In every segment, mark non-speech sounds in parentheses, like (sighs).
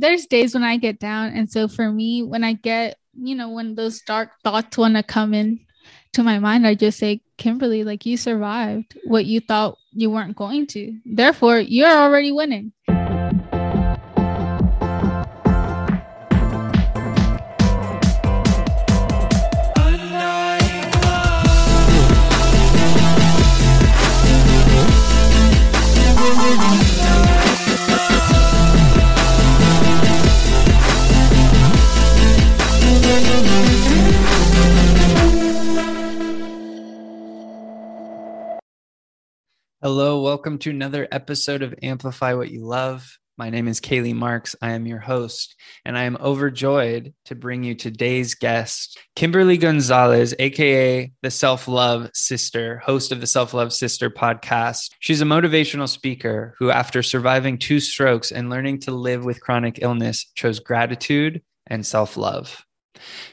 there's days when I get down. And so for me, when I get, you know, when those dark thoughts want to come in to my mind, I just say, Kimberly, like you survived what you thought you weren't going to. Therefore, you're already winning. Hello, welcome to another episode of Amplify What You Love. My name is Kaylee Marks. I am your host, and I am overjoyed to bring you today's guest, Kimberly Gonzalez, aka the Self Love Sister, host of the Self Love Sister podcast. She's a motivational speaker who, after surviving two strokes and learning to live with chronic illness, chose gratitude and self love.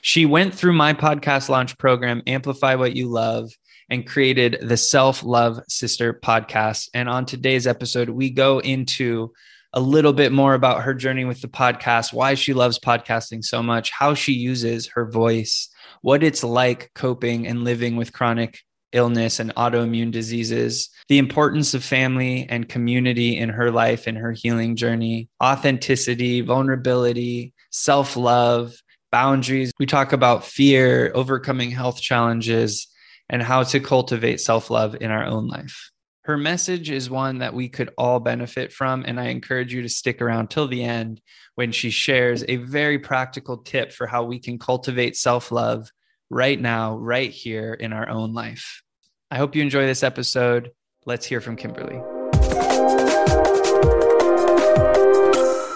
She went through my podcast launch program, Amplify What You Love, and created the Self Love Sister podcast. And on today's episode, we go into a little bit more about her journey with the podcast, why she loves podcasting so much, how she uses her voice, what it's like coping and living with chronic illness and autoimmune diseases, the importance of family and community in her life and her healing journey, authenticity, vulnerability, self love, boundaries. We talk about fear, overcoming health challenges, and how to cultivate self love in our own life. Her message is one that we could all benefit from, and I encourage you to stick around till the end when she shares a very practical tip for how we can cultivate self love right now, right here in our own life. I hope you enjoy this episode. Let's hear from Kimberly.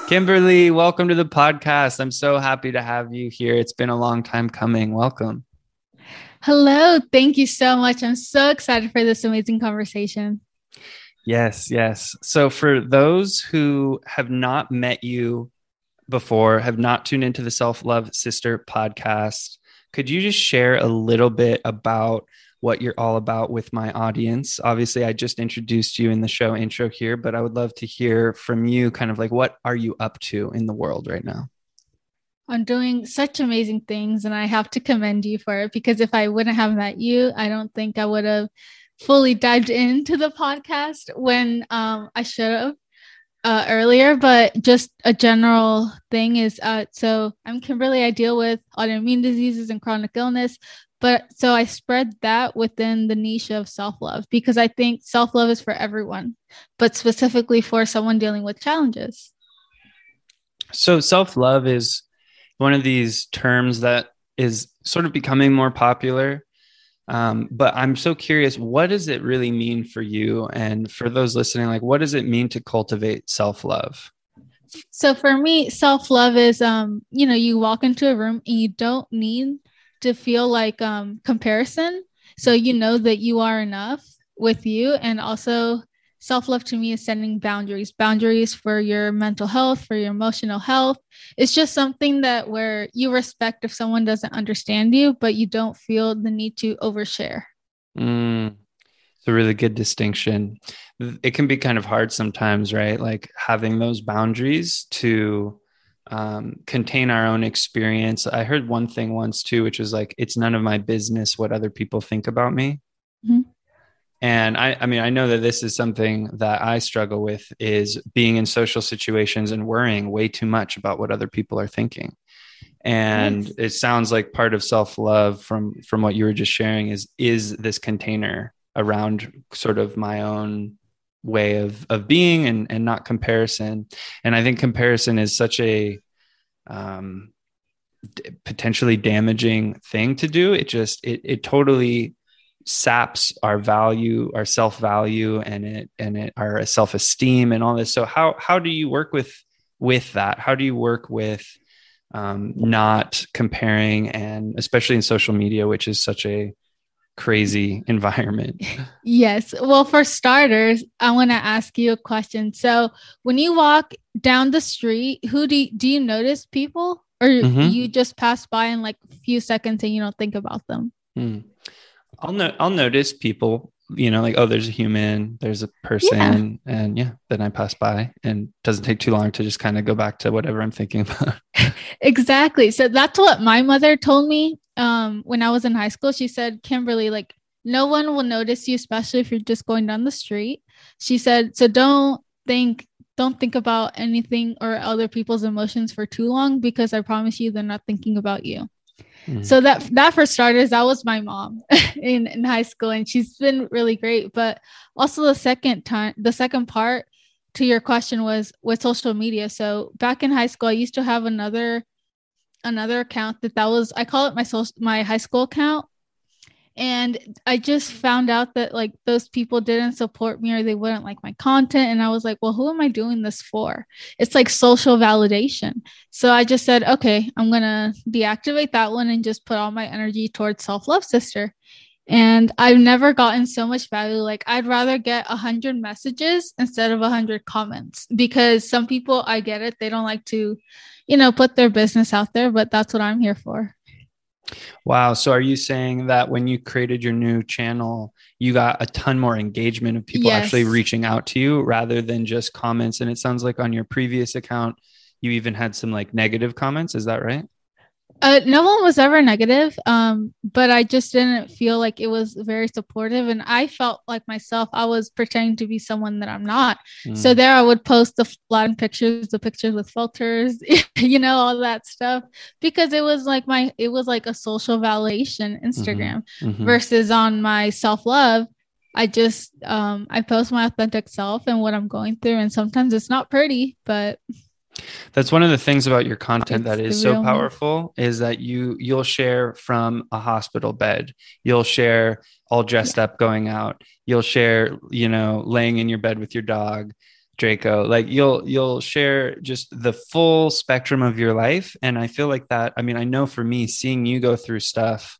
Kimberly, welcome to the podcast. I'm so happy to have you here. It's been a long time coming. Welcome. Hello. Thank you so much. I'm so excited for this amazing conversation. Yes, yes. So, for those who have not met you before, have not tuned into the Self Love Sister podcast, could you just share a little bit about what you're all about with my audience? Obviously, I just introduced you in the show intro here, but I would love to hear from you kind of like what are you up to in the world right now? On doing such amazing things. And I have to commend you for it because if I wouldn't have met you, I don't think I would have fully dived into the podcast when um, I should have uh, earlier. But just a general thing is uh, so I'm Kimberly. I deal with autoimmune diseases and chronic illness. But so I spread that within the niche of self love because I think self love is for everyone, but specifically for someone dealing with challenges. So self love is one of these terms that is sort of becoming more popular. Um, but I'm so curious, what does it really mean for you? And for those listening, like, what does it mean to cultivate self love? So for me, self love is, um, you know, you walk into a room and you don't need to feel like um, comparison. So you know that you are enough with you, and also self love to me is setting boundaries, boundaries for your mental health, for your emotional health. It's just something that where you respect if someone doesn't understand you, but you don't feel the need to overshare. Mm, it's a really good distinction. It can be kind of hard sometimes, right? Like having those boundaries to um, contain our own experience. I heard one thing once too, which was like, it's none of my business what other people think about me. Mm-hmm and I, I mean i know that this is something that i struggle with is being in social situations and worrying way too much about what other people are thinking. And yes. it sounds like part of self-love from from what you were just sharing is is this container around sort of my own way of of being and and not comparison. And i think comparison is such a um d- potentially damaging thing to do. It just it it totally saps our value our self-value and it and it our self-esteem and all this. So how how do you work with with that? How do you work with um, not comparing and especially in social media which is such a crazy (laughs) environment? Yes. Well for starters i want to ask you a question. So when you walk down the street who do you, do you notice people? Or mm-hmm. you just pass by in like a few seconds and you don't think about them? Mm. I'll no- I'll notice people you know, like, oh, there's a human, there's a person, yeah. and yeah, then I pass by and doesn't take too long to just kind of go back to whatever I'm thinking about. (laughs) exactly. So that's what my mother told me um, when I was in high school. She said, Kimberly, like, no one will notice you, especially if you're just going down the street. She said, so don't think don't think about anything or other people's emotions for too long because I promise you they're not thinking about you. Mm. So that that for starters, that was my mom (laughs) in, in high school, and she's been really great. But also the second time, the second part to your question was with social media. So back in high school, I used to have another another account that that was I call it my social my high school account and i just found out that like those people didn't support me or they wouldn't like my content. And i was like well who am i doing this for? It's like social validation. So i just said okay i'm gonna deactivate that one and just put all my energy towards self-love sister. And i've never gotten so much value. Like i'd rather get a 100 messages instead of a 100 comments because some people i get it. They don't like to you know put their business out there but that's what i'm here for Wow. So are you saying that when you created your new channel, you got a ton more engagement of people yes. actually reaching out to you rather than just comments? And it sounds like on your previous account, you even had some like negative comments. Is that right? Uh, no one was ever negative, um, but I just didn't feel like it was very supportive, and I felt like myself I was pretending to be someone that I'm not. Mm. So there, I would post the flat pictures, the pictures with filters, (laughs) you know, all that stuff, because it was like my it was like a social validation. Instagram mm-hmm. Mm-hmm. versus on my self love. I just um, I post my authentic self and what I'm going through, and sometimes it's not pretty, but that's one of the things about your content that is so powerful is that you you'll share from a hospital bed. You'll share all dressed yeah. up going out. You'll share you know laying in your bed with your dog draco. Like you'll you'll share just the full spectrum of your life. And i feel like that i mean i know for me seeing you go through stuff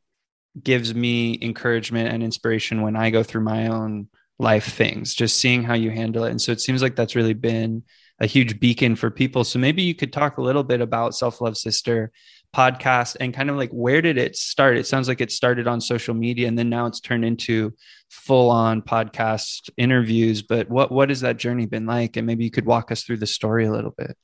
gives me encouragement and inspiration when i go through my own life things just seeing how you handle it. And so it seems like that's really been a huge beacon for people. So maybe you could talk a little bit about Self Love Sister podcast and kind of like where did it start? It sounds like it started on social media and then now it's turned into full on podcast interviews. But what what has that journey been like? And maybe you could walk us through the story a little bit.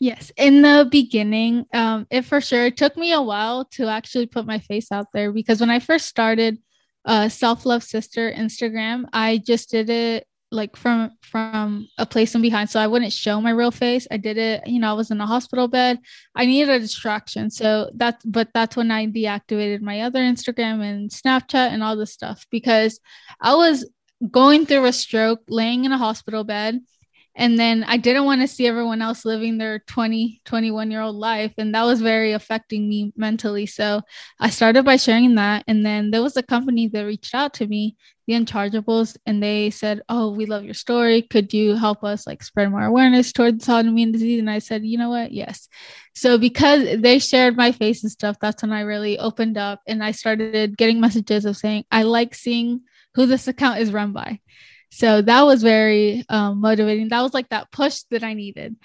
Yes, in the beginning, um, it for sure it took me a while to actually put my face out there because when I first started uh, Self Love Sister Instagram, I just did it like from from a place in behind so i wouldn't show my real face. I did it you know i was in a hospital bed. I needed a distraction so that's but that's when i deactivated my other instagram and snapchat and all this stuff because i was going through a stroke laying in a hospital bed and then i didn't want to see everyone else living their 20 21 year old life and that was very affecting me mentally. So i started by sharing that and then there was a company that reached out to me the unchargeables and they said oh we love your story. Could you help us like spread more awareness towards autoimmune disease? And i said you know what? Yes. So because they shared my face and stuff that's when i really opened up and i started getting messages of saying i like seeing who this account is run by so that was very um, motivating. That was like that push that I needed.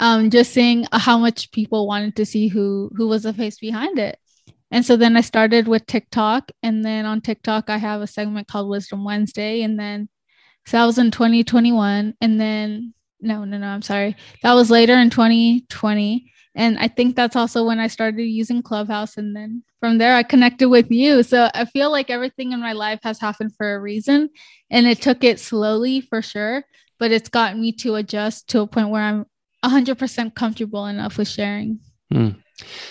Um, just seeing how much people wanted to see who who was the face behind it. And so then I started with TikTok, and then on TikTok I have a segment called Wisdom Wednesday, and then so that was in 2021, and then no, no, no, I'm sorry, that was later in 2020, and I think that's also when I started using Clubhouse, and then from there I connected with you. So I feel like everything in my life has happened for a reason, and it took it slowly for sure, but it's gotten me to adjust to a point where I'm 100% comfortable enough with sharing. Hmm.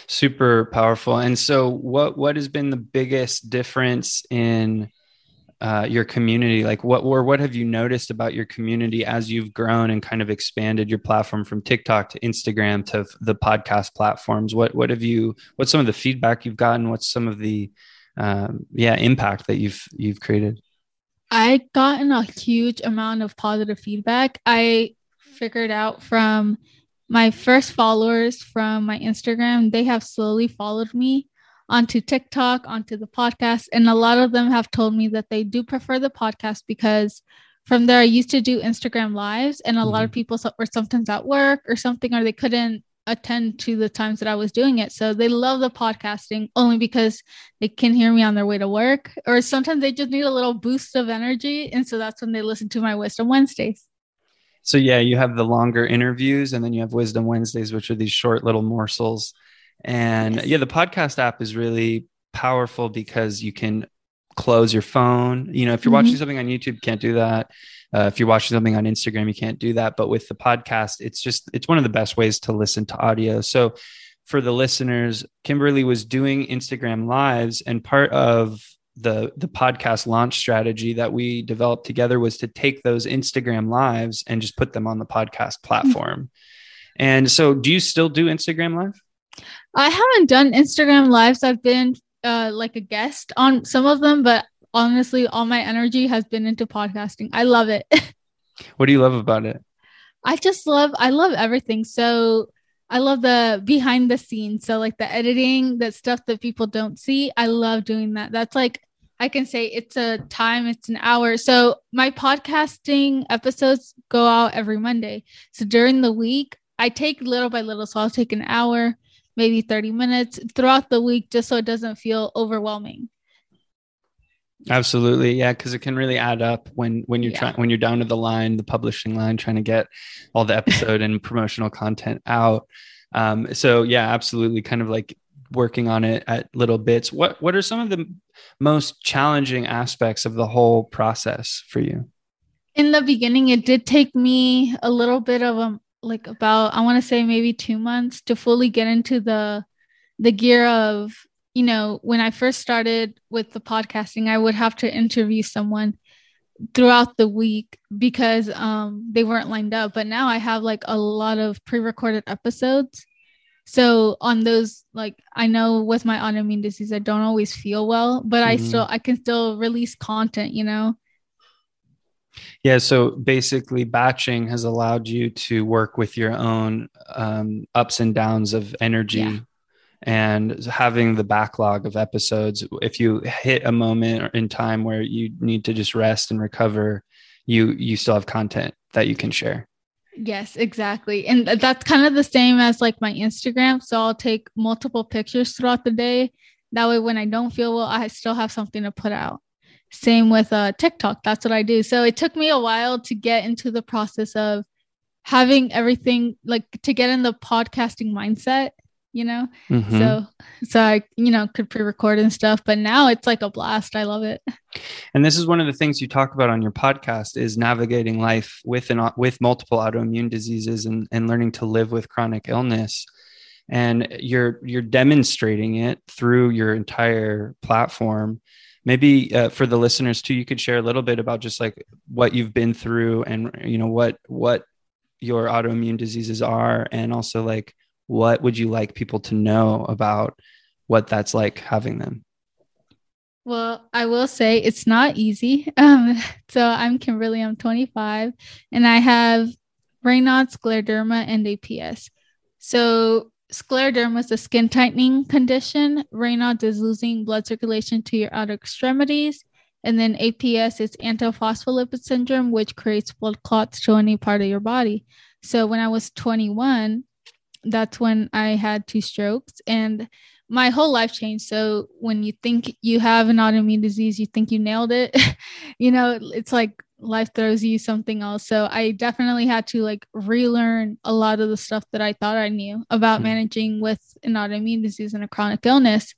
Super powerful. And so, what what has been the biggest difference in uh, your community? Like, what or what have you noticed about your community as you've grown and kind of expanded your platform from TikTok to Instagram to the podcast platforms? What what have you? What's some of the feedback you've gotten? What's some of the um, yeah impact that you've you've created? I gotten a huge amount of positive feedback. I figured out from my first followers from my Instagram, they have slowly followed me onto TikTok, onto the podcast. And a lot of them have told me that they do prefer the podcast because from there, I used to do Instagram lives, and a mm-hmm. lot of mm-hmm. people were sometimes at work or something, or they couldn't attend to the times that I was doing it. So they love the podcasting only because they can hear me on their way to work, or sometimes they just need a little boost of energy. And so that's when they listen to my Wisdom Wednesdays. So, yeah, you have the longer interviews and then you have Wisdom Wednesdays, which are these short little morsels. And yes. yeah, the podcast app is really powerful because you can close your phone. You know, if you're mm-hmm. watching something on YouTube, you can't do that. Uh, if you're watching something on Instagram, you can't do that. But with the podcast, it's just it's one of the best ways to listen to audio. So for the listeners, Kimberly was doing Instagram lives, and part of the the podcast launch strategy that we developed together was to take those Instagram lives and just put them on the podcast platform. Mm-hmm. And so, do you still do Instagram live? I haven't done Instagram lives. I've been uh, like a guest on some of them, but honestly, all my energy has been into podcasting. I love it. (laughs) what do you love about it? I just love, I love everything. So I love the behind the scenes. So like the editing, that stuff that people don't see. I love doing that. That's like, I can say it's a time, it's an hour. So my podcasting episodes go out every Monday. So during the week, I take little by little. So I'll take an hour, maybe 30 minutes throughout the week just so it doesn't feel overwhelming. Absolutely. Yeah, because it can really add up when when you're yeah. trying when you're down to the line, the publishing line, trying to get all the episode and promotional content out. Um, so yeah, absolutely kind of like working on it at little bits. What what are some of the most challenging aspects of the whole process for you? In the beginning, it did take me a little bit of a like about I want to say maybe two months to fully get into the the gear of you know, when I first started with the podcasting, I would have to interview someone throughout the week because um, they weren't lined up. But now I have like a lot of pre recorded episodes. So on those, like I know with my autoimmune disease, I don't always feel well, but mm-hmm. I still I can still release content, you know. Yeah, so basically, batching has allowed you to work with your own um, ups and downs of energy yeah. and having the backlog of episodes. If you hit a moment in time where you need to just rest and recover you you still have content that you can share. Yes exactly. And that's kind of the same as like my instagram. So i'll take multiple pictures throughout the day. That way when i don't feel well i still have something to put out same with uh tiktok. That's what i do. So it took me a while to get into the process of having everything like to get in the podcasting mindset you know? Mm-hmm. so so i you know could pre-record and stuff but now it's like a blast. I love it. And this is one of the things you talk about on your podcast is navigating life with an with multiple autoimmune diseases and, and learning to live with chronic illness. And you're you're demonstrating it through your entire platform maybe uh, for the listeners too you could share a little bit about just like what you've been through and you know what what your autoimmune diseases are and also like what would you like people to know about what that's like having them? Well, I will say it's not easy. (laughs) Um, so I'm Kimberly, I'm 25, and I have Raynaud's, scleroderma, and APS. So scleroderma is a skin tightening condition. Raynaud's is losing blood circulation to your outer extremities. And then APS is antiphospholipid syndrome, which creates blood clots to any part of your body. So when I was 21, that's when I had two strokes and my whole life changed. So when you think you have an autoimmune disease, you think you nailed it. (laughs) you know, it's like life throws you something else. So I definitely had to like relearn a lot of the stuff that I thought I knew about mm-hmm. managing with an autoimmune disease and a chronic illness.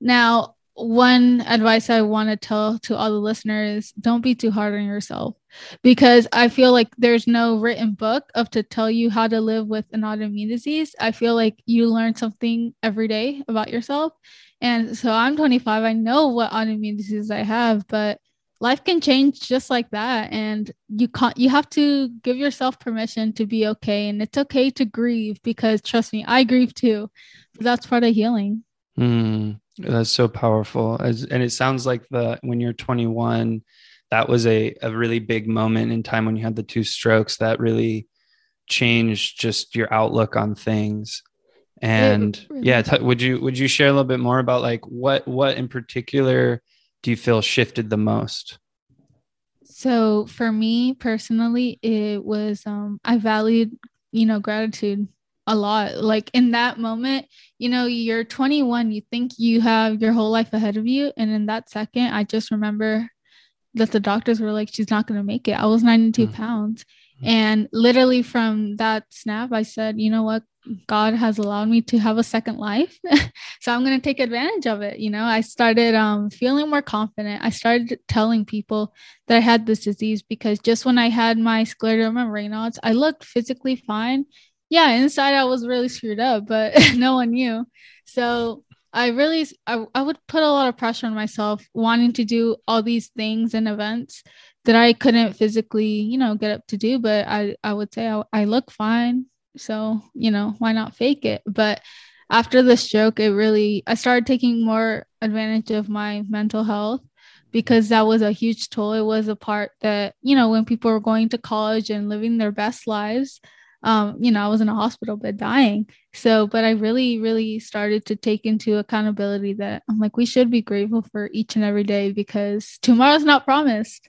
Now, one advice I want to tell to all the listeners don't be too hard on yourself because I feel like there's no written book of to tell you how to live with an autoimmune disease. I feel like you learn something every day about yourself. And so I'm 25. I know what autoimmune diseases I have, but life can change just like that. And you can't, you have to give yourself permission to be okay. And it's okay to grieve because trust me, I grieve too. But that's part of healing. Mm, that's so powerful. As, and it sounds like the when you're 21, that was a, a really big moment in time when you had the two strokes that really changed just your outlook on things. And really yeah, t- would you would you share a little bit more about like what what in particular do you feel shifted the most? So for me personally, it was um I valued, you know, gratitude a lot. Like in that moment, you know, you're 21, you think you have your whole life ahead of you. And in that second, I just remember that the doctors were like, she's not going to make it. I was 92 mm. pounds. And literally from that snap, I said, you know what? God has allowed me to have a second life. (laughs) so I'm going to take advantage of it. You know, I started um, feeling more confident. I started telling people that I had this disease because just when I had my scleroderma Raynaud's, I looked physically fine. Yeah, inside I was really screwed up, but (laughs) no one knew. So I really, I, I would put a lot of pressure on myself wanting to do all these things and events that I couldn't physically, you know, get up to do. But I, I would say I, I look fine. So, you know, why not fake it? But after the stroke, it really, I started taking more advantage of my mental health because that was a huge toll. It was a part that, you know, when people were going to college and living their best lives, um, you know, I was in a hospital bed dying. So, but I really, really started to take into accountability that I'm like, we should be grateful for each and every day because tomorrow's not promised.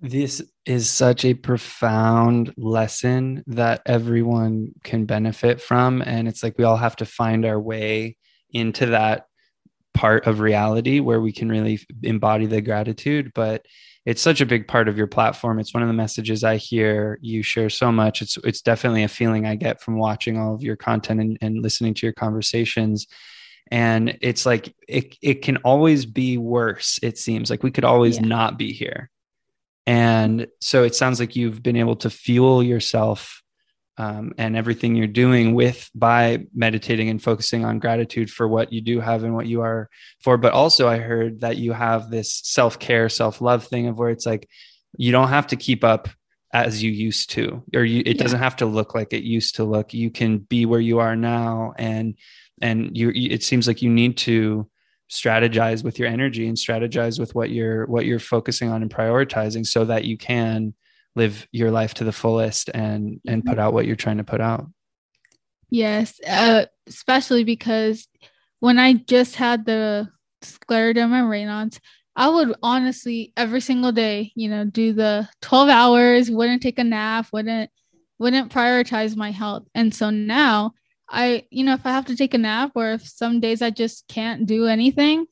This is such a profound lesson that everyone can benefit from. And it's like we all have to find our way into that part of reality where we can really embody the gratitude. But it's such a big part of your platform. It's one of the messages I hear you share so much. It's it's definitely a feeling I get from watching all of your content and, and listening to your conversations and it's like it, it can always be worse it seems like we could always yeah. not be here and so it sounds like you've been able to fuel yourself um, and everything you're doing with by meditating and focusing on gratitude for what you do have and what you are for. But also, I heard that you have this self care, self love thing of where it's like you don't have to keep up as you used to, or you, it yeah. doesn't have to look like it used to look. You can be where you are now, and and you. It seems like you need to strategize with your energy and strategize with what you're what you're focusing on and prioritizing so that you can live your life to the fullest and and put out what you're trying to put out. Yes uh, especially because when i just had the scleroderma raynaud's i would honestly every single day you know do the 12 hours wouldn't take a nap wouldn't wouldn't prioritize my health. And so now I, you know, if I have to take a nap or if some days I just can't do anything,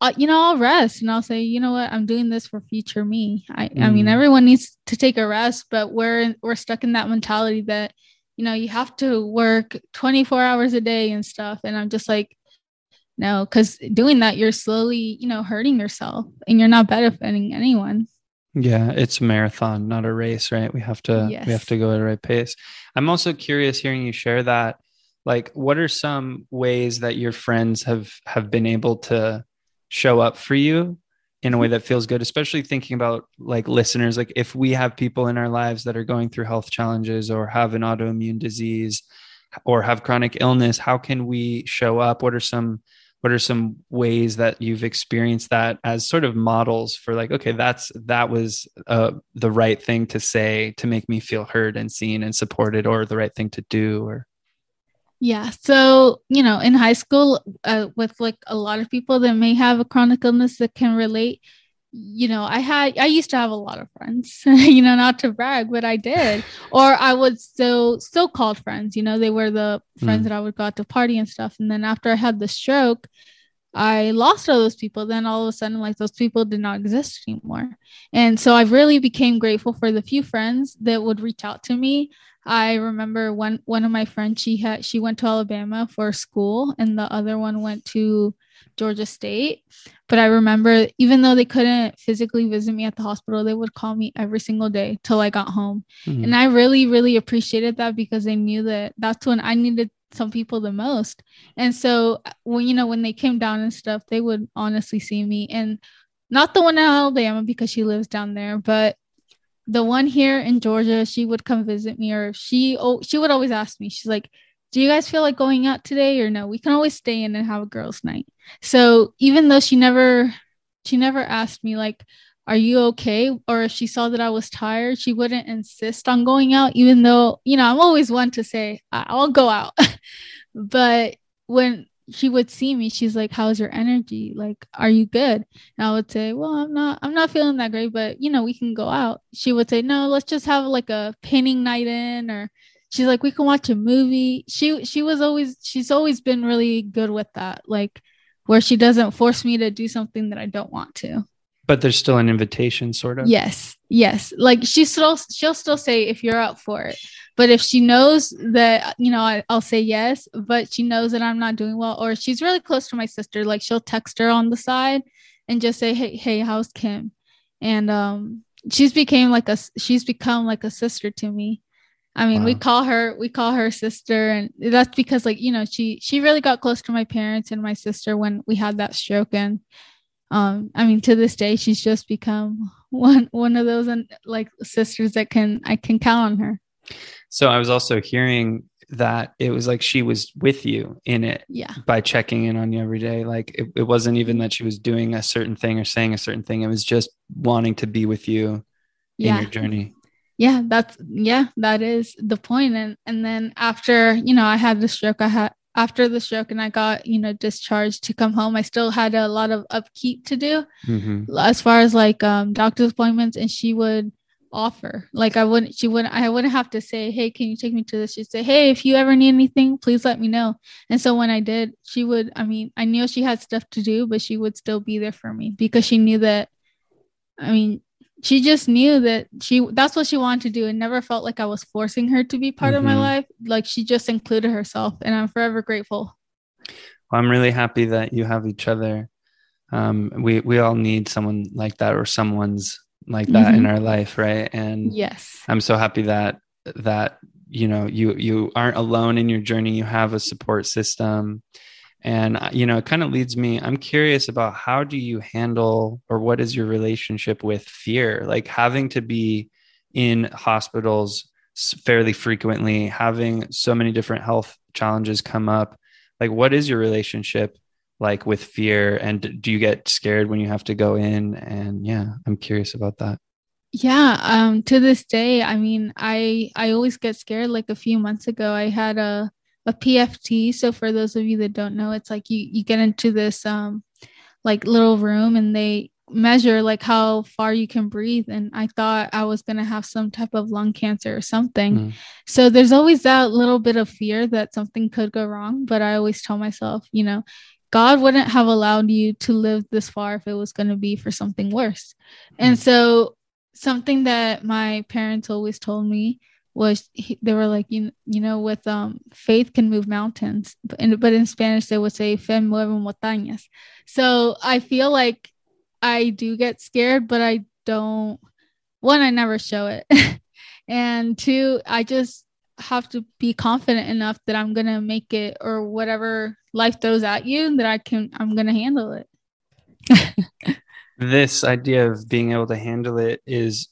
uh, you know, I'll rest and I'll say, you know what, I'm doing this for future me. I, mm. I mean, mm. everyone needs to take a rest, but we're we're stuck in that mentality that, you know, you have to work 24 hours a day and stuff. And I'm just like, no, because doing that, you're slowly, you know, hurting yourself and you're not benefiting anyone. Yeah, it's a marathon, not a race, right? We have to yes. we have to go at a right pace. I'm also curious hearing you share that like what are some ways that your friends have have been able to show up for you in a way that feels good especially thinking about like listeners? Like if we have people in our lives that are going through health challenges or have an autoimmune disease or have chronic illness how can we show up? What are some what are some ways that you've experienced that as sort of models for like okay that's that was uh, the right thing to say to make me feel heard and seen and supported or the right thing to do or yeah. So, you know, in high school, uh, with like a lot of people that may have a chronic illness that can relate, you know, I had, I used to have a lot of friends, (laughs) you know, not to brag, but I did. or I would so, so called friends, you know, they were the friends mm. that I would go out to party and stuff. And then after I had the stroke, I lost all those people. Then all of a sudden, like those people did not exist anymore. And so I really became grateful for the few friends that would reach out to me I remember one one of my friends she had she went to Alabama for school and the other one went to Georgia State. But I remember even though they couldn't physically visit me at the hospital, they would call me every single day till I got home. Mm-hmm. And I really really appreciated that because they knew that that's when I needed some people the most. And so when you know when they came down and stuff, they would honestly see me and not the one in Alabama because she lives down there, but the one here in Georgia, she would come visit me, or she oh she would always ask me. She's like, "Do you guys feel like going out today, or no? We can always stay in and have a girls' night." So even though she never she never asked me like, "Are you okay?" or if she saw that I was tired, she wouldn't insist on going out, even though you know I'm always one to say I'll go out. (laughs) but when she would see me she's like how's your energy? Like are you good? And i would say well i'm not i'm not feeling that great but you know we can go out. She would say no let's just have like a painting night in or she's like we can watch a movie. She she was always she's always been really good with that like where she doesn't force me to do something that i don't want to. But there's still an invitation sort of? Yes yes. Like she still she'll still say if you're up for it but if she knows that you know I, i'll say yes but she knows that i'm not doing well or she's really close to my sister like she'll text her on the side and just say hey hey how's kim and um she's became like a she's become like a sister to me I mean, wow. we call her we call her sister, and that's because like you know she she really got close to my parents and my sister when we had that stroke, and um, I mean to this day she's just become (laughs) one one of those like sisters that can I can count on her. So I was also hearing that it was like she was with you in it yeah by checking in on you every day like it, it wasn't even that she was doing a certain thing or saying a certain thing it was just wanting to be with you yeah. in your journey yeah that's yeah that is the point. and and then after you know i had the stroke i had after the stroke and i got you know discharged to come home i still had a lot of upkeep to do mm-hmm. as far as like um doctor's appointments and she would offer like i wouldn't she wouldn't i wouldn't have to say hey can you take me to this she'd say hey if you ever need anything please let me know and so when i did she would i mean i knew she had stuff to do but she would still be there for me because she knew that i mean she just knew that she that's what she wanted to do and never felt like I was forcing her to be part mm-hmm. of my mm-hmm. life. Like she just included herself and I'm forever grateful. Well, I'm really happy that you have each other. Um, we we all need someone like that or someone's like that mm-hmm. in our life, right? And yes, I'm so happy that that you know you you aren't alone in your journey. You have a support system and uh, you know it kind of leads me i'm curious about how do you handle or what is your relationship with fear like having to be in hospitals fairly frequently having so many different health challenges come up like what is your relationship like with fear and do you get scared when you have to go in and yeah i'm curious about that yeah um to this day i mean i i always get scared like a few months ago i had a a PFT. So for those of you that don't know, it's like you you get into this um like little room and they measure like how far you can breathe and I thought I was going to have some type of lung cancer or something. Mm. So there's always that little bit of fear that something could go wrong, but I always tell myself, you know, God wouldn't have allowed you to live this far if it was going to be for something worse. Mm. And so something that my parents always told me was they were like you, you know with um faith can move mountains but in, but in spanish they would say fe mueve montañas so i feel like i do get scared but i don't one i never show it (laughs) and two i just have to be confident enough that i'm gonna make it or whatever life throws at you that i can i'm gonna handle it. This idea of being able to handle it is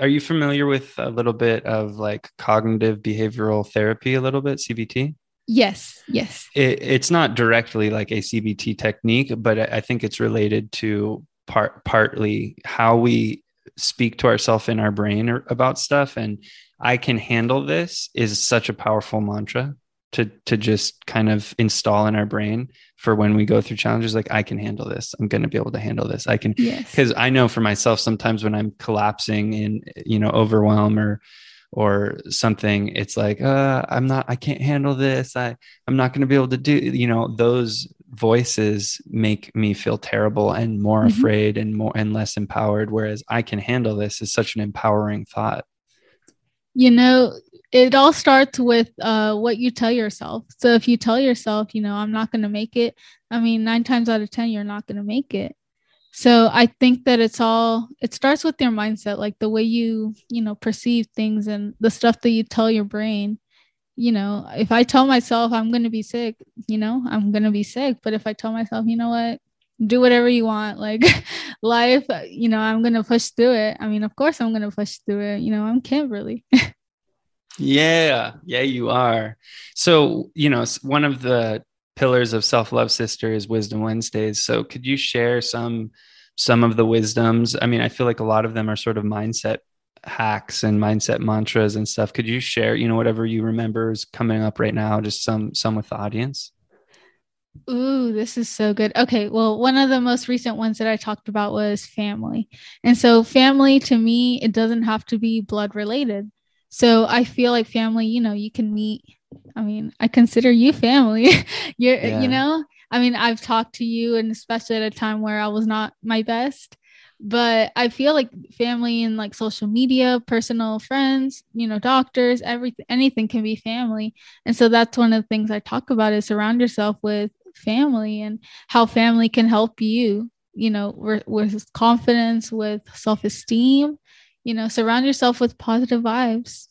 are you familiar with a little bit of like cognitive behavioral therapy a little bit cbt yes yes. It, it's not directly like a cbt technique but i think it's related to part partly how we speak to ourselves in our brain or, about stuff and i can handle this is such a powerful mantra to to just kind of install in our brain for when we go through challenges like i can handle this i'm going to be able to handle this i can because yes. i know for myself sometimes when i'm collapsing in you know overwhelm or or something it's like uh i'm not i can't handle this i i'm not going to be able to do you know those voices make me feel terrible and more mm-hmm. afraid and more and less empowered whereas i can handle this is such an empowering thought you know it all starts with uh, what you tell yourself. So if you tell yourself, you know, I'm not going to make it, I mean, nine times out of 10, you're not going to make it. So I think that it's all, it starts with your mindset, like the way you, you know, perceive things and the stuff that you tell your brain. You know, if I tell myself I'm going to be sick, you know, I'm going to be sick. But if I tell myself, you know what, do whatever you want, like (laughs) life, uh, you know, I'm going to push through it. I mean, of course I'm going to push through it. You know, I'm Kimberly. (laughs) Yeah, yeah, you are. So, you know, one of the pillars of Self Love Sister is Wisdom Wednesdays. So, could you share some some of the wisdoms? I mean, I feel like a lot of them are sort of mindset hacks and mindset mantras and stuff. Could you share, you know, whatever you remember is coming up right now, just some some with the audience? Ooh, this is so good. Okay, well, one of the most recent ones that I talked about was family. And so family to me, it doesn't have to be blood related So I feel like family, you know, you can meet. I mean, I consider you family. (laughs) You're, yeah. you know, I mean, I've talked to you, and especially at a time where I was not my best. But I feel like family and like social media, personal friends, you know, doctors, everything, anything can be family. And so that's one of the things I talk about is surround yourself with family and how family can help you, you know, with, with confidence, with self esteem, you know, surround yourself with positive vibes.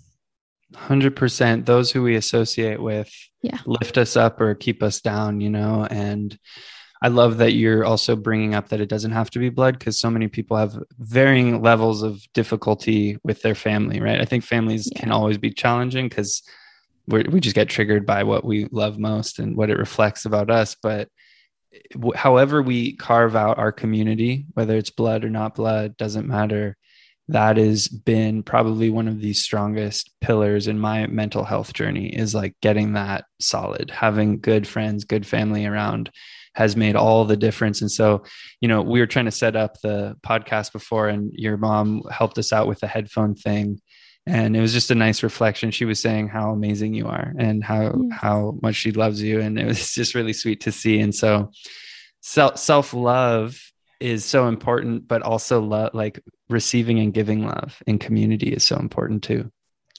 100% those who we associate with yeah. lift us up or keep us down, you know, and I love that you're also bringing up that it doesn't have to be blood because so many people have varying levels of difficulty with their family, right? I think families yeah. can always be challenging because we just get triggered by what we love most and what it reflects about us. But however we carve out our community, whether it's blood or not blood, doesn't matter. That has been probably one of the strongest pillars in my mental health journey is like getting that solid. Having good friends good family around has made all the difference. And so you know we were trying to set up the podcast before and your mom helped us out with the headphone thing and it was just a nice reflection she was saying how amazing you are and how how much she loves you and it was (laughs) just really sweet to see and so self self love is so important, but also love, like receiving and giving love in community is so important too.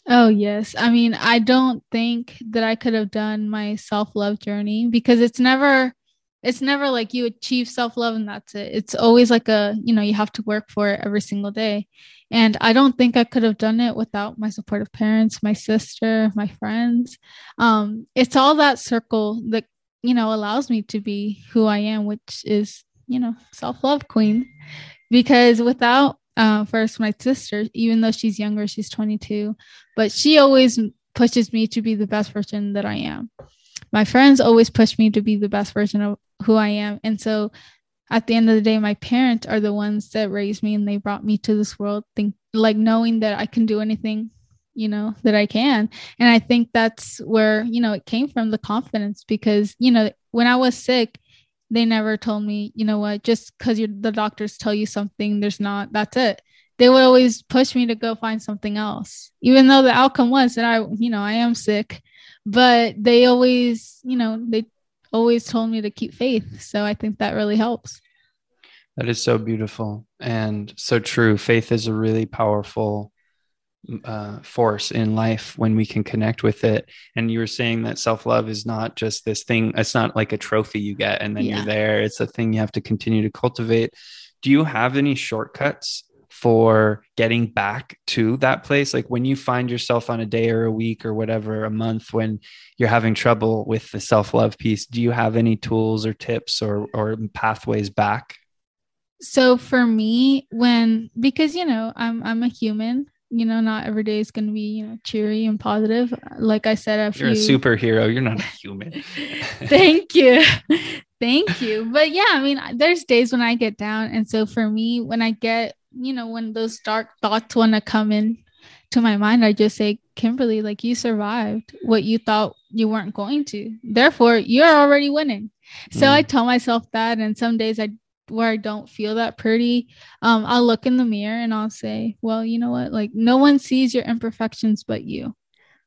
Oh, yes. I mean, I don't think that I could have done my self love journey because it's never, it's never like you achieve self love and that's it. It's always like a, you know, you have to work for it every single day. And I don't think I could have done it without my supportive parents, my sister, my friends. Um, it's all that circle that, you know, allows me to be who I am, which is you know, self love queen. Because without, uh, first, my sister, even though she's younger, she's 22, but she always pushes me to be the best version that I am. My friends always push me to be the best version of who I am. And so at the end of the day, my parents are the ones that raised me and they brought me to this world, think like knowing that I can do anything, you know, that I can. And I think that's where, you know, it came from the confidence because, you know, when I was sick, they never told me, you know what, just because the doctors tell you something, there's not, that's it. They would always push me to go find something else, even though the outcome was that I, you know, I am sick. But they always, you know, they always told me to keep faith. So I think that really helps. That is so beautiful and so true. Faith is a really powerful uh, force in life when we can connect with it. And you were saying that self love is not just this thing, it's not like a trophy you get and then yeah. you're there. It's a thing you have to continue to cultivate. Do you have any shortcuts for getting back to that place? Like when you find yourself on a day or a week or whatever, a month when you're having trouble with the self love piece, do you have any tools or tips or, or pathways back? So for me, when because you know I'm I'm a human, you know, not every day is going to be, you know, cheery and positive. Like I said, a you're few... a superhero. You're not a (laughs) human. (laughs) Thank you. (laughs) Thank you. But yeah, I mean, there's days when I get down. And so for me, when I get, you know, when those dark thoughts want to come in to my mind, I just say, Kimberly, like you survived what you thought you weren't going to. Therefore, you're already winning. So mm. I tell myself that. And some days I where I don't feel that pretty, um, I'll look in the mirror and I'll say, well, you know what? Like, no one sees your imperfections but you.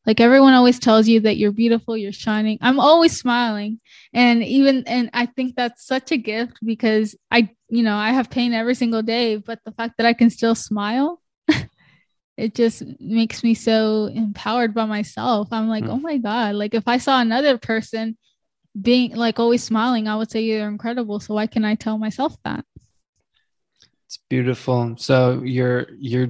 Like, everyone always tells you that you're beautiful, you're shining. I'm always smiling. And even, and I think that's such a gift because I, you know, I have pain every single day, but the fact that I can still smile, (laughs) it just makes me so empowered by myself. I'm like, mm. oh my God. Like, if I saw another person, being like always smiling, I would say you're incredible. So why can I tell myself that? It's beautiful. So you're you're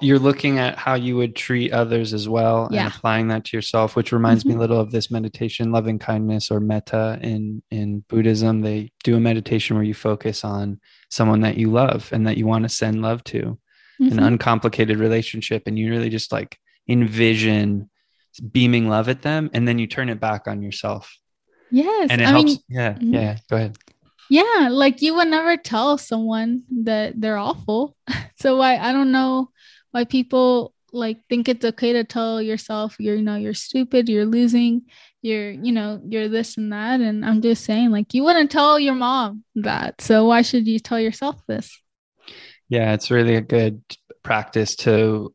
you're looking at how you would treat others as well yeah. and applying that to yourself which reminds mm-hmm. me a little of this meditation loving kindness or metta in in buddhism they do a meditation where you focus on someone that you love and that you want to send love to mm-hmm. an uncomplicated relationship and you really just like envision beaming love at them and then you turn it back on yourself Yes. And it I helps. Mean, yeah. Mm-hmm. Yeah. Go ahead. Yeah. Like you would never tell someone that they're awful. (laughs) so i I don't know why people like think it's okay to tell yourself you're you know you're stupid, you're losing, you're you know, you're this and that. And I'm just saying, like, you wouldn't tell your mom that. So why should you tell yourself this? Yeah, it's really a good practice to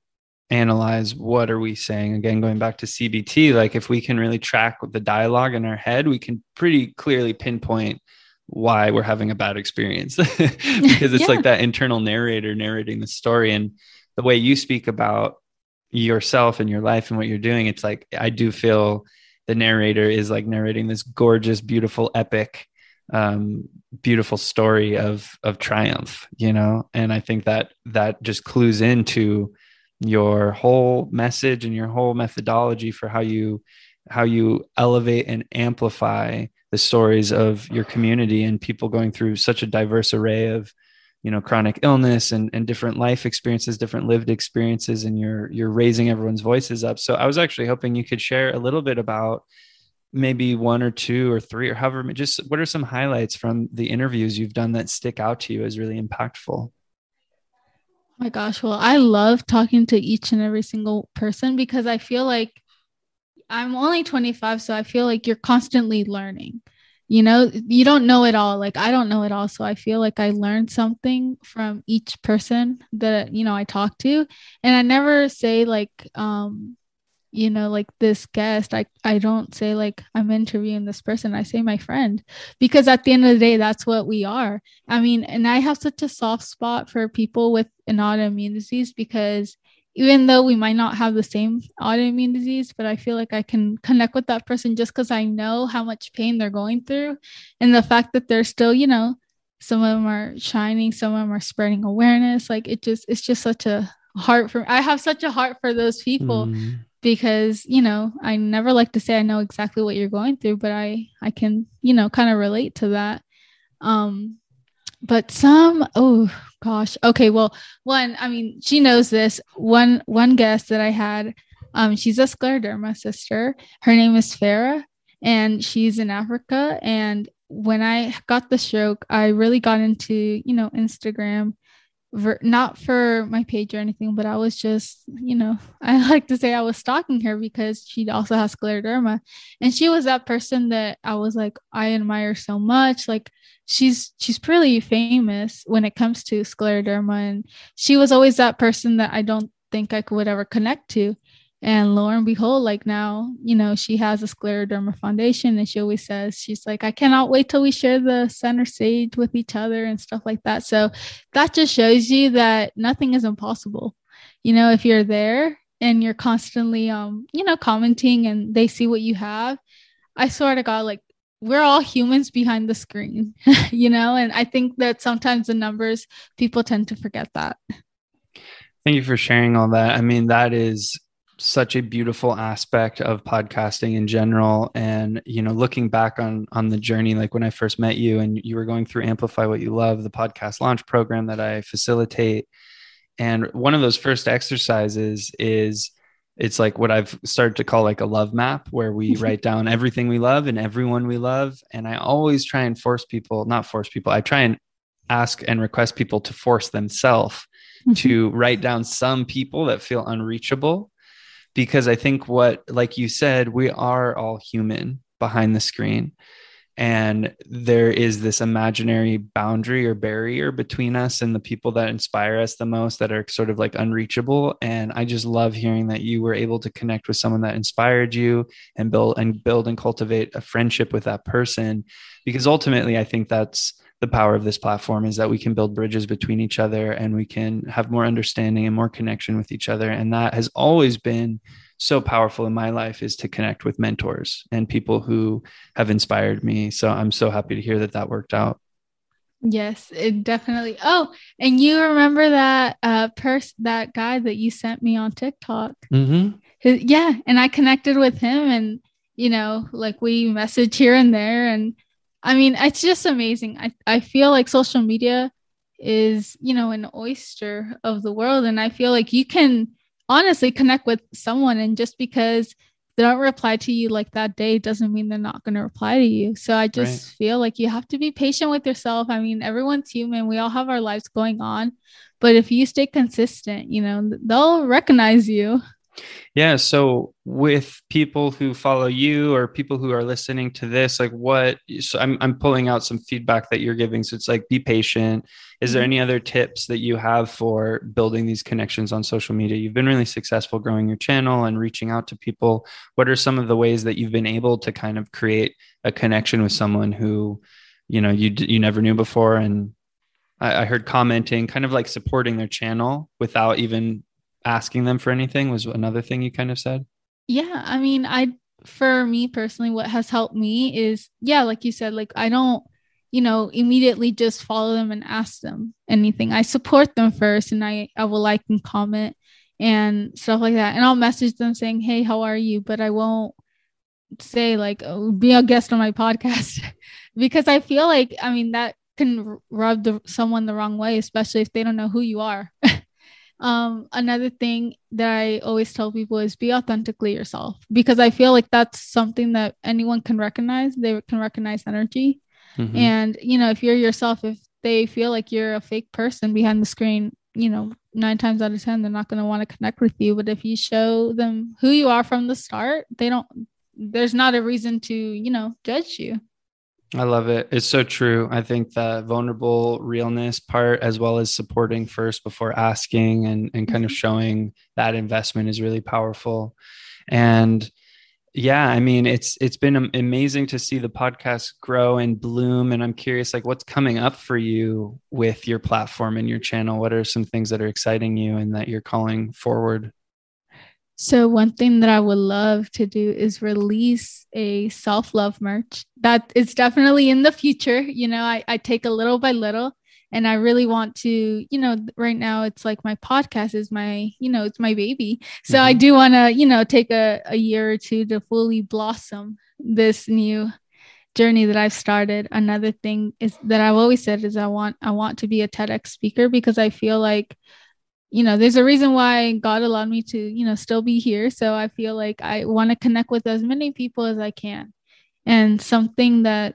analyze what are we saying again going back to cbt like if we can really track the dialogue in our head we can pretty clearly pinpoint why we're having a bad experience (laughs) because it's yeah. like that internal narrator narrating the story and the way you speak about yourself and your life and what you're doing it's like i do feel the narrator is like narrating this gorgeous beautiful epic um, beautiful story of of triumph you know? And i think that that just clues into your whole message and your whole methodology for how you how you elevate and amplify the stories of your community and people going through such a diverse array of you know chronic illness and, and different life experiences different lived experiences and you're you're raising everyone's voices up. So i was actually hoping you could share a little bit about maybe one or two or three or however just what are some highlights from the interviews you've done that stick out to you as really impactful? Oh my gosh. Well i love talking to each and every single person because i feel like i'm only 25 so i feel like you're constantly learning you know you don't know it all. Like i don't know it all. So i feel like i learned something from each person that you know i talk to. And i never say like um you know like this guest i i don't say like i'm interviewing this person. I say my friend. Because at the end of the day that's what we are. I mean and i have such a soft spot for people with an autoimmune disease because even though we might not have the same autoimmune disease, but I feel like I can connect with that person just because I know how much pain they're going through. And the fact that they're still, you know, some of them are shining, some of them are spreading awareness. Like it just, it's just such a heart for, I have such a heart for those people mm. because, you know, I never like to say I know exactly what you're going through, but I, I can, you know, kind of relate to that. Um, but some, oh, gosh. Okay well one i mean she knows this. One one guest that i had um she's a scleroderma sister. Her name is farah and she's in africa. And when i got the stroke i really got into you know instagram ver- not for my page or anything but i was just you know (laughs) i like to say i was stalking her because she also has scleroderma. And she was that person that i was like i admire so much. Like she's she's pretty famous when it comes to scleroderma. And she was always that person that I don't think I could ever connect to. And lo and behold, like now, you know, she has a scleroderma foundation and she always says, she's like, I cannot wait till we share the center stage with each other and stuff like that. So that just shows you that nothing is impossible. You know, if you're there and you're constantly um, you know, commenting and they see what you have, I swear to God, like we're all humans behind the screen, (laughs) you know, and I think that sometimes the numbers people tend to forget that. Thank you for sharing all that. I mean, that is such a beautiful aspect of podcasting in general and you know looking back on on the journey like when i first met you and you were going through amplify what you love the podcast launch program that i facilitate and one of those first exercises is it's like what I've started to call like a love map where we (laughs) write down everything we love and everyone we love. And I always try and force people, not force people, I try and ask and request people to force themselves mm-hmm. to write down some people that feel unreachable. Because I think what, like you said, we are all human behind the screen and there is this imaginary boundary or barrier between us and the people that inspire us the most that are sort of like unreachable and i just love hearing that you were able to connect with someone that inspired you and build and build and cultivate a friendship with that person because ultimately i think that's the power of this platform is that we can build bridges between each other and we can have more understanding and more connection with each other and that has always been so powerful in my life is to connect with mentors and people who have inspired me. So I'm so happy to hear that that worked out. Yes, it definitely. Oh, and you remember that uh person, that guy that you sent me on TikTok? Mm-hmm. His, yeah, and I connected with him, and you know, like we message here and there, and I mean, it's just amazing. I I feel like social media is you know an oyster of the world, and I feel like you can honestly connect with someone and just because they don't reply to you like that day doesn't mean they're not going to reply to you. So i just right. feel like you have to be patient with yourself. I mean everyone's human. We all have our lives going on. But if you stay consistent you know they'll recognize you Yeah. So with people who follow you or people who are listening to this, like what so I'm I'm pulling out some feedback that you're giving. So it's like be patient. Is there mm-hmm. any other tips that you have for building these connections on social media? You've been really successful growing your channel and reaching out to people. What are some of the ways that you've been able to kind of create a connection with someone who, you know, you you never knew before and I, I heard commenting, kind of like supporting their channel without even asking them for anything was another thing you kind of said. Yeah, I mean, I for me personally what has helped me is yeah, like you said like I don't you know immediately just follow them and ask them anything. I support them first and I I will like and comment and stuff like that. And I'll message them saying, "Hey, how are you?" but I won't say like oh, be a guest on my podcast (laughs) because I feel like I mean that can rub the, someone the wrong way, especially if they don't know who you are. (laughs) um, another thing that I always tell people is be authentically yourself because I feel like that's something that anyone can recognize. They can recognize energy. Mm-hmm. And, you know, if you're yourself, if they feel like you're a fake person behind the screen, you know, nine times out of 10, they're not going to want to connect with you. But if you show them who you are from the start, they don't, there's not a reason to, you know, judge you. I love it. It's so true. I think the vulnerable realness part, as well as supporting first before asking and, and kind of mm-hmm. showing that investment is really powerful. And yeah, I mean, it's it's been amazing to see the podcast grow and bloom. And I'm curious, like, what's coming up for you with your platform and your channel? What are some things that are exciting you and that you're calling forward? So one thing that I would love to do is release a self-love merch. That is definitely in the future. You know, I, I take a little by little and I really want to, you know, right now it's like my podcast is my, you know, it's my baby. So mm-hmm. I do want to, you know, take a, a year or two to fully blossom this new journey that I've started. Another thing is that I've always said is I want I want to be a TEDx speaker because I feel like you know, there's a reason why God allowed me to, you know, still be here. So I feel like I want to connect with as many people as I can. And something that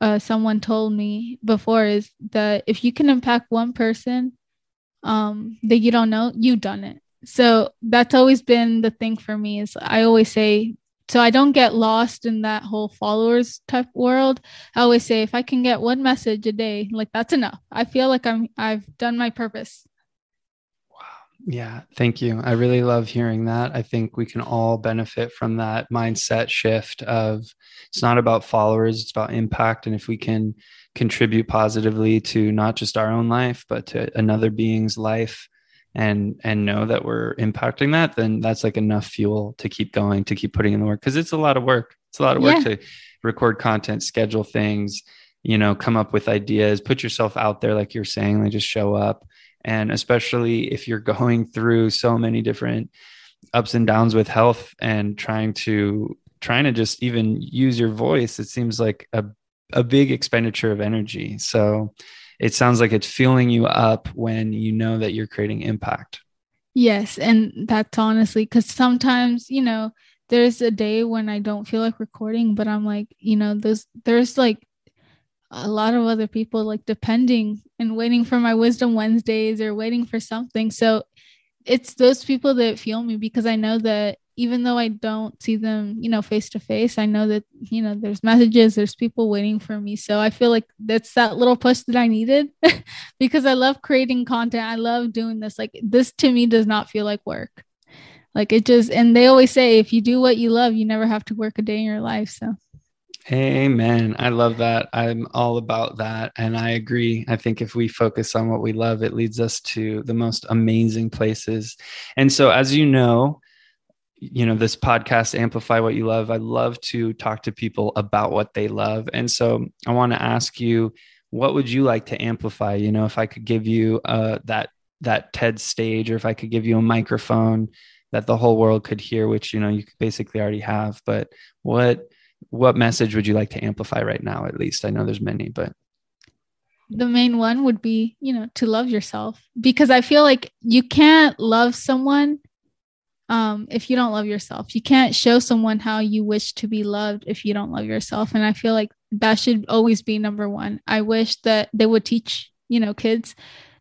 uh, someone told me before is that if you can impact one person um, that you don't know, you've done it. So that's always been the thing for me is I always say, so I don't get lost in that whole followers type world. I always say if I can get one message a day, like that's enough. I feel like I'm I've done my purpose. Yeah, thank you. I really love hearing that. I think we can all benefit from that mindset shift of it's not about followers, it's about impact. And if we can contribute positively to not just our own life, but to another being's life and and know that we're impacting that, then that's like enough fuel to keep going, to keep putting in the work. Cause it's a lot of work. It's a lot of work yeah. to record content, schedule things, you know, come up with ideas, put yourself out there, like you're saying, like just show up and especially if you're going through so many different ups and downs with health and trying to trying to just even use your voice it seems like a, a big expenditure of energy. So it sounds like it's filling you up when you know that you're creating impact. Yes and that's honestly because sometimes you know there's a day when i don't feel like recording but i'm like you know there's there's like a lot of other people like depending and waiting for my wisdom Wednesdays or waiting for something. So it's those people that feel me because I know that even though I don't see them, you know, face to face, I know that, you know, there's messages, there's people waiting for me. So I feel like that's that little push that I needed (laughs) because I love creating content. I love doing this. Like this to me does not feel like work. Like it just, and they always say, if you do what you love, you never have to work a day in your life. So Amen. I love that. I'm all about that. And I agree. I think if we focus on what we love, it leads us to the most amazing places. And so, as you know, you know, this podcast, Amplify What You Love, I love to talk to people about what they love. And so, I want to ask you, what would you like to amplify? You know, if I could give you uh, that that TED stage, or if I could give you a microphone that the whole world could hear, which you know you basically already have, but what what message would you like to amplify right now at least? I know there's many but. The main one would be you know to love yourself because i feel like you can't love someone um, if you don't love yourself. You can't show someone how you wish to be loved if you don't love yourself and i feel like that should always be number one. I wish that they would teach you know kids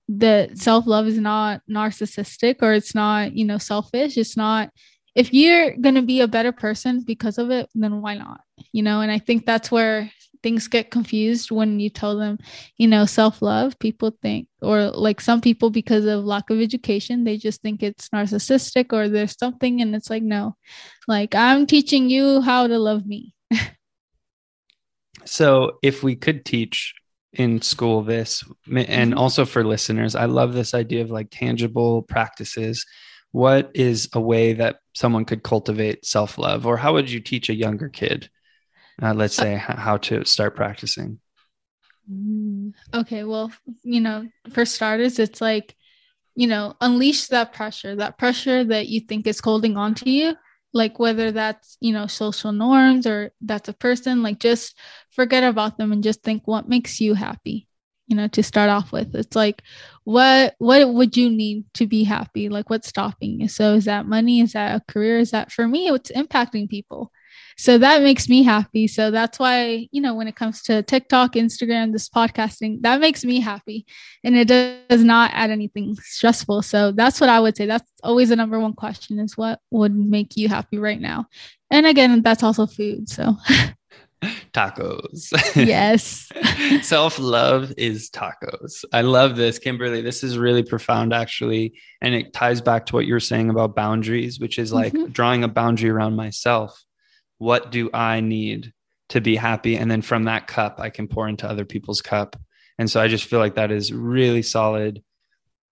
that self-love is not narcissistic or it's not you know selfish. It's not if you're going to be a better person because of it, then why not? You know, and I think that's where things get confused when you tell them, you know, self love. People think, or like some people, because of lack of education, they just think it's narcissistic or there's something. And it's like, no, like I'm teaching you how to love me. (laughs) so if we could teach in school this and mm-hmm. also for listeners i love this idea of like tangible practices what is a way that someone could cultivate self-love? Or how would you teach a younger kid uh, let's uh, say uh, how to start practicing? Mm, okay well you know for starters it's like you know unleash that pressure that pressure that you think is holding on to you like whether that's you know social norms or that's a person like just forget about them and just think what makes you happy you know to start off with. It's like what what would you need to be happy? Like what's stopping you? So is that money? Is that a career? Is that for me it's impacting people. So that makes me happy. So that's why you know when it comes to tiktok instagram this podcasting that makes me happy. And it does not add anything stressful. So that's what i would say. That's always the number one question is what would make you happy right now? And again that's also food. So (laughs) tacos yes (laughs) self-love is tacos i love this kimberly this is really profound actually and it ties back to what you were saying about boundaries which is like mm-hmm. drawing a boundary around myself what do I need to be happy? And then from that cup, I can pour into other people's cup. And so I just feel like that is really solid,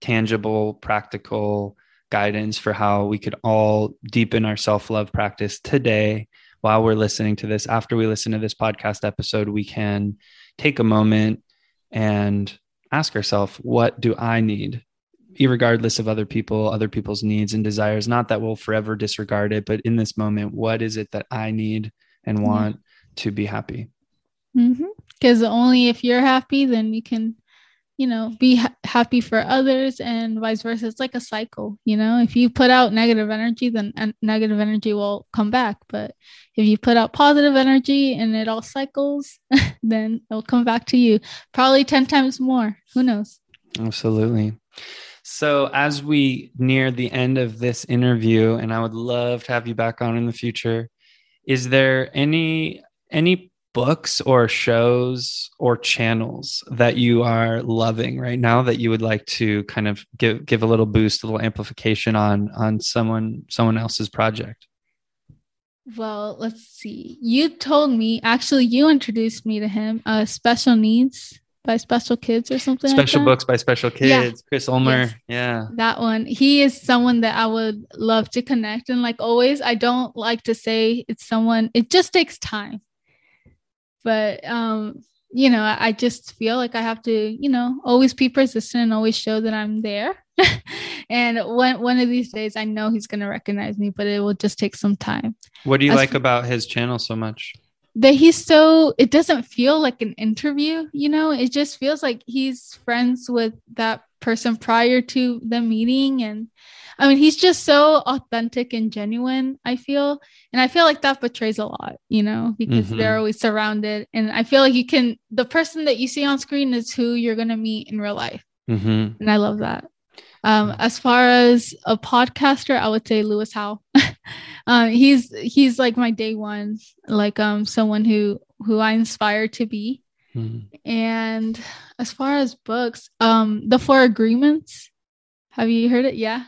tangible, practical guidance for how we could all deepen our self love practice today while we're listening to this. After we listen to this podcast episode, we can take a moment and ask ourselves, what do I need regardless of other people, other people's needs and desires. Not that we'll forever disregard it, but in this moment, what is it that I need and want to be happy? Because mm-hmm. only if you're happy, then you can, you know, be ha- happy for others and vice versa. It's like a cycle, you know. If you put out negative energy, then uh, negative energy will come back. But if you put out positive energy and it all cycles, (laughs) then it'll come back to you. Probably 10 times more. Who knows? Absolutely. So, as we near the end of this interview, and I would love to have you back on in the future, is there any any books or shows or channels that you are loving right now that you would like to kind of give give a little boost, a little amplification on on someone someone else's project? Well, let's see. You told me actually you introduced me to him. Uh, special needs by Special Kids or something. Special like Books by Special Kids. Yeah. Chris Ulmer. Yes. Yeah. That one. He is someone that I would love to connect. And like always, I don't like to say it's someone, it just takes time. But um, you know, I just feel like I have to, you know, always be persistent and always show that I'm there. (laughs) and one one of these days I know he's gonna recognize me, but it will just take some time. What do you As like for- about his channel so much? that he's so it doesn't feel like an interview you know it just feels like he's friends with that person prior to the meeting and i mean he's just so authentic and genuine i feel and i feel like that betrays a lot you know because mm-hmm. they're always surrounded and i feel like you can the person that you see on screen is who you're going to meet in real life mm-hmm. and i love that um, as far as a podcaster, I would say Lewis Howe. (laughs) um, he's he's like my day one, like um someone who who I inspire to be. Mm-hmm. And as far as books, um, The Four Agreements. Have you heard it? Yeah,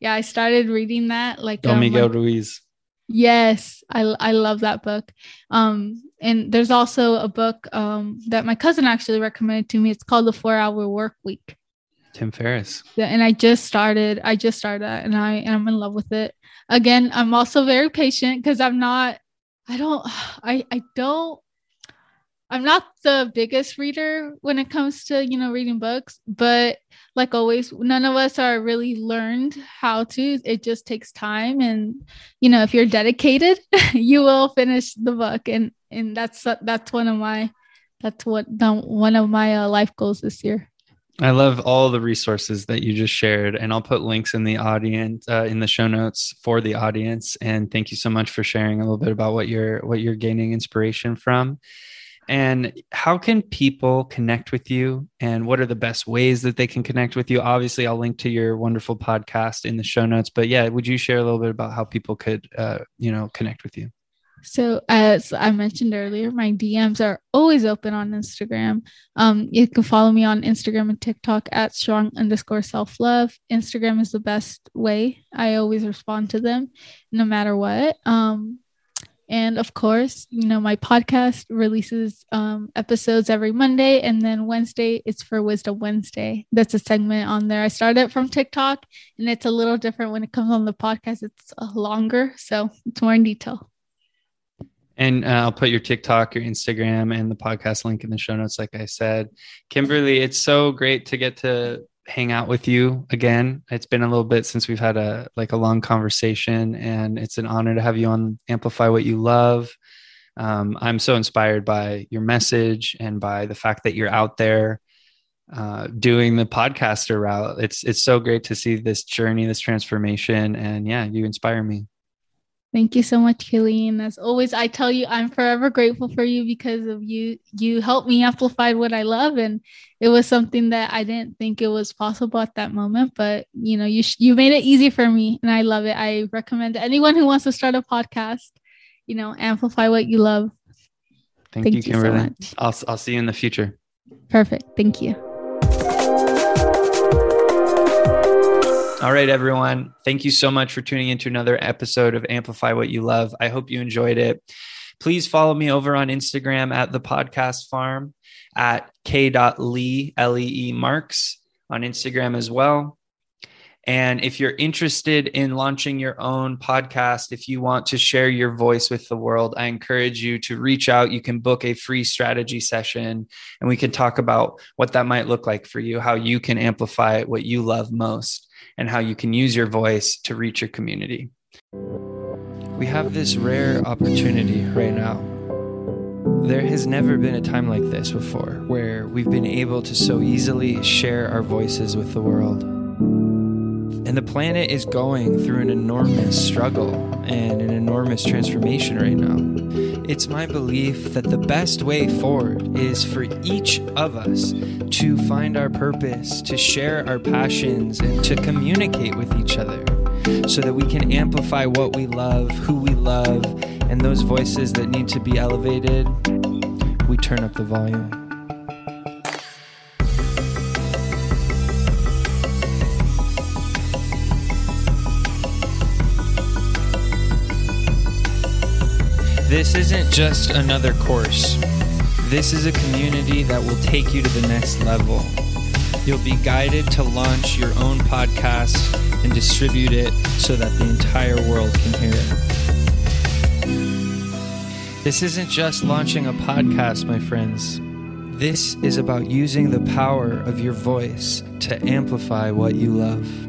yeah. I started reading that like Don um, Miguel like, Ruiz. Yes, I I love that book. Um, and there's also a book um that my cousin actually recommended to me. It's called The Four Hour Work Week. Tim Ferriss. Yeah, and I just started. I just started that, and I and I'm in love with it. Again, I'm also very patient because I'm not. I don't. (sighs) I I don't. I'm not the biggest reader when it comes to you know reading books, but like always, none of us are really learned how to. It just takes time, and you know if you're dedicated, (laughs) you will finish the book, and and that's that's one of my that's what one of my uh, life goals this year. I love all the resources that you just shared, and I'll put links in the audience uh, in the show notes for the audience. And thank you so much for sharing a little bit about what you're what you're gaining inspiration from. And how can people connect with you? And what are the best ways that they can connect with you? Obviously, I'll link to your wonderful podcast in the show notes. But yeah, would you share a little bit about how people could, uh, you know, connect with you? So as I mentioned earlier, my DMs are always open on Instagram. Um, you can follow me on Instagram and TikTok at strong underscore self love. Instagram is the best way. I always respond to them, no matter what. Um, and of course, you know, my podcast releases um, episodes every Monday, and then Wednesday it's for Wisdom Wednesday. That's a segment on there. I started from TikTok, and it's a little different when it comes on the podcast. It's longer, so it's more in detail. And uh, I'll put your TikTok, your Instagram, and the podcast link in the show notes, like I said. Kimberly, it's so great to get to hang out with you again. It's been a little bit since we've had a like a long conversation, and it's an honor to have you on Amplify What You Love. Um, I'm so inspired by your message and by the fact that you're out there uh, doing the podcaster route. It's it's so great to see this journey, this transformation, and yeah, you inspire me. Thank you so much, Killian. As always, I tell you, I'm forever grateful for you because of you. You helped me amplify what I love, and it was something that I didn't think it was possible at that moment. But you know, you sh- you made it easy for me, and I love it. I recommend anyone who wants to start a podcast, you know, amplify what you love. Thank, Thank you, Kimberly. You so I'll I'll see you in the future. Perfect. Thank you. All right, everyone. Thank you so much for tuning into another episode of Amplify What You Love. I hope you enjoyed it. Please follow me over on Instagram at the podcast farm at k.lee, L-E-E marks on Instagram as well. And if you're interested in launching your own podcast, if you want to share your voice with the world, I encourage you to reach out. You can book a free strategy session and we can talk about what that might look like for you, how you can amplify what you love most and how you can use your voice to reach your community. We have this rare opportunity right now. There has never been a time like this before where we've been able to so easily share our voices with the world. And the planet is going through an enormous struggle and an enormous transformation right now. It's my belief that the best way forward is for each of us to find our purpose, to share our passions, and to communicate with each other so that we can amplify what we love, who we love, and those voices that need to be elevated. We turn up the volume. This isn't just another course. This is a community that will take you to the next level. You'll be guided to launch your own podcast and distribute it so that the entire world can hear it. This isn't just launching a podcast, my friends. This is about using the power of your voice to amplify what you love.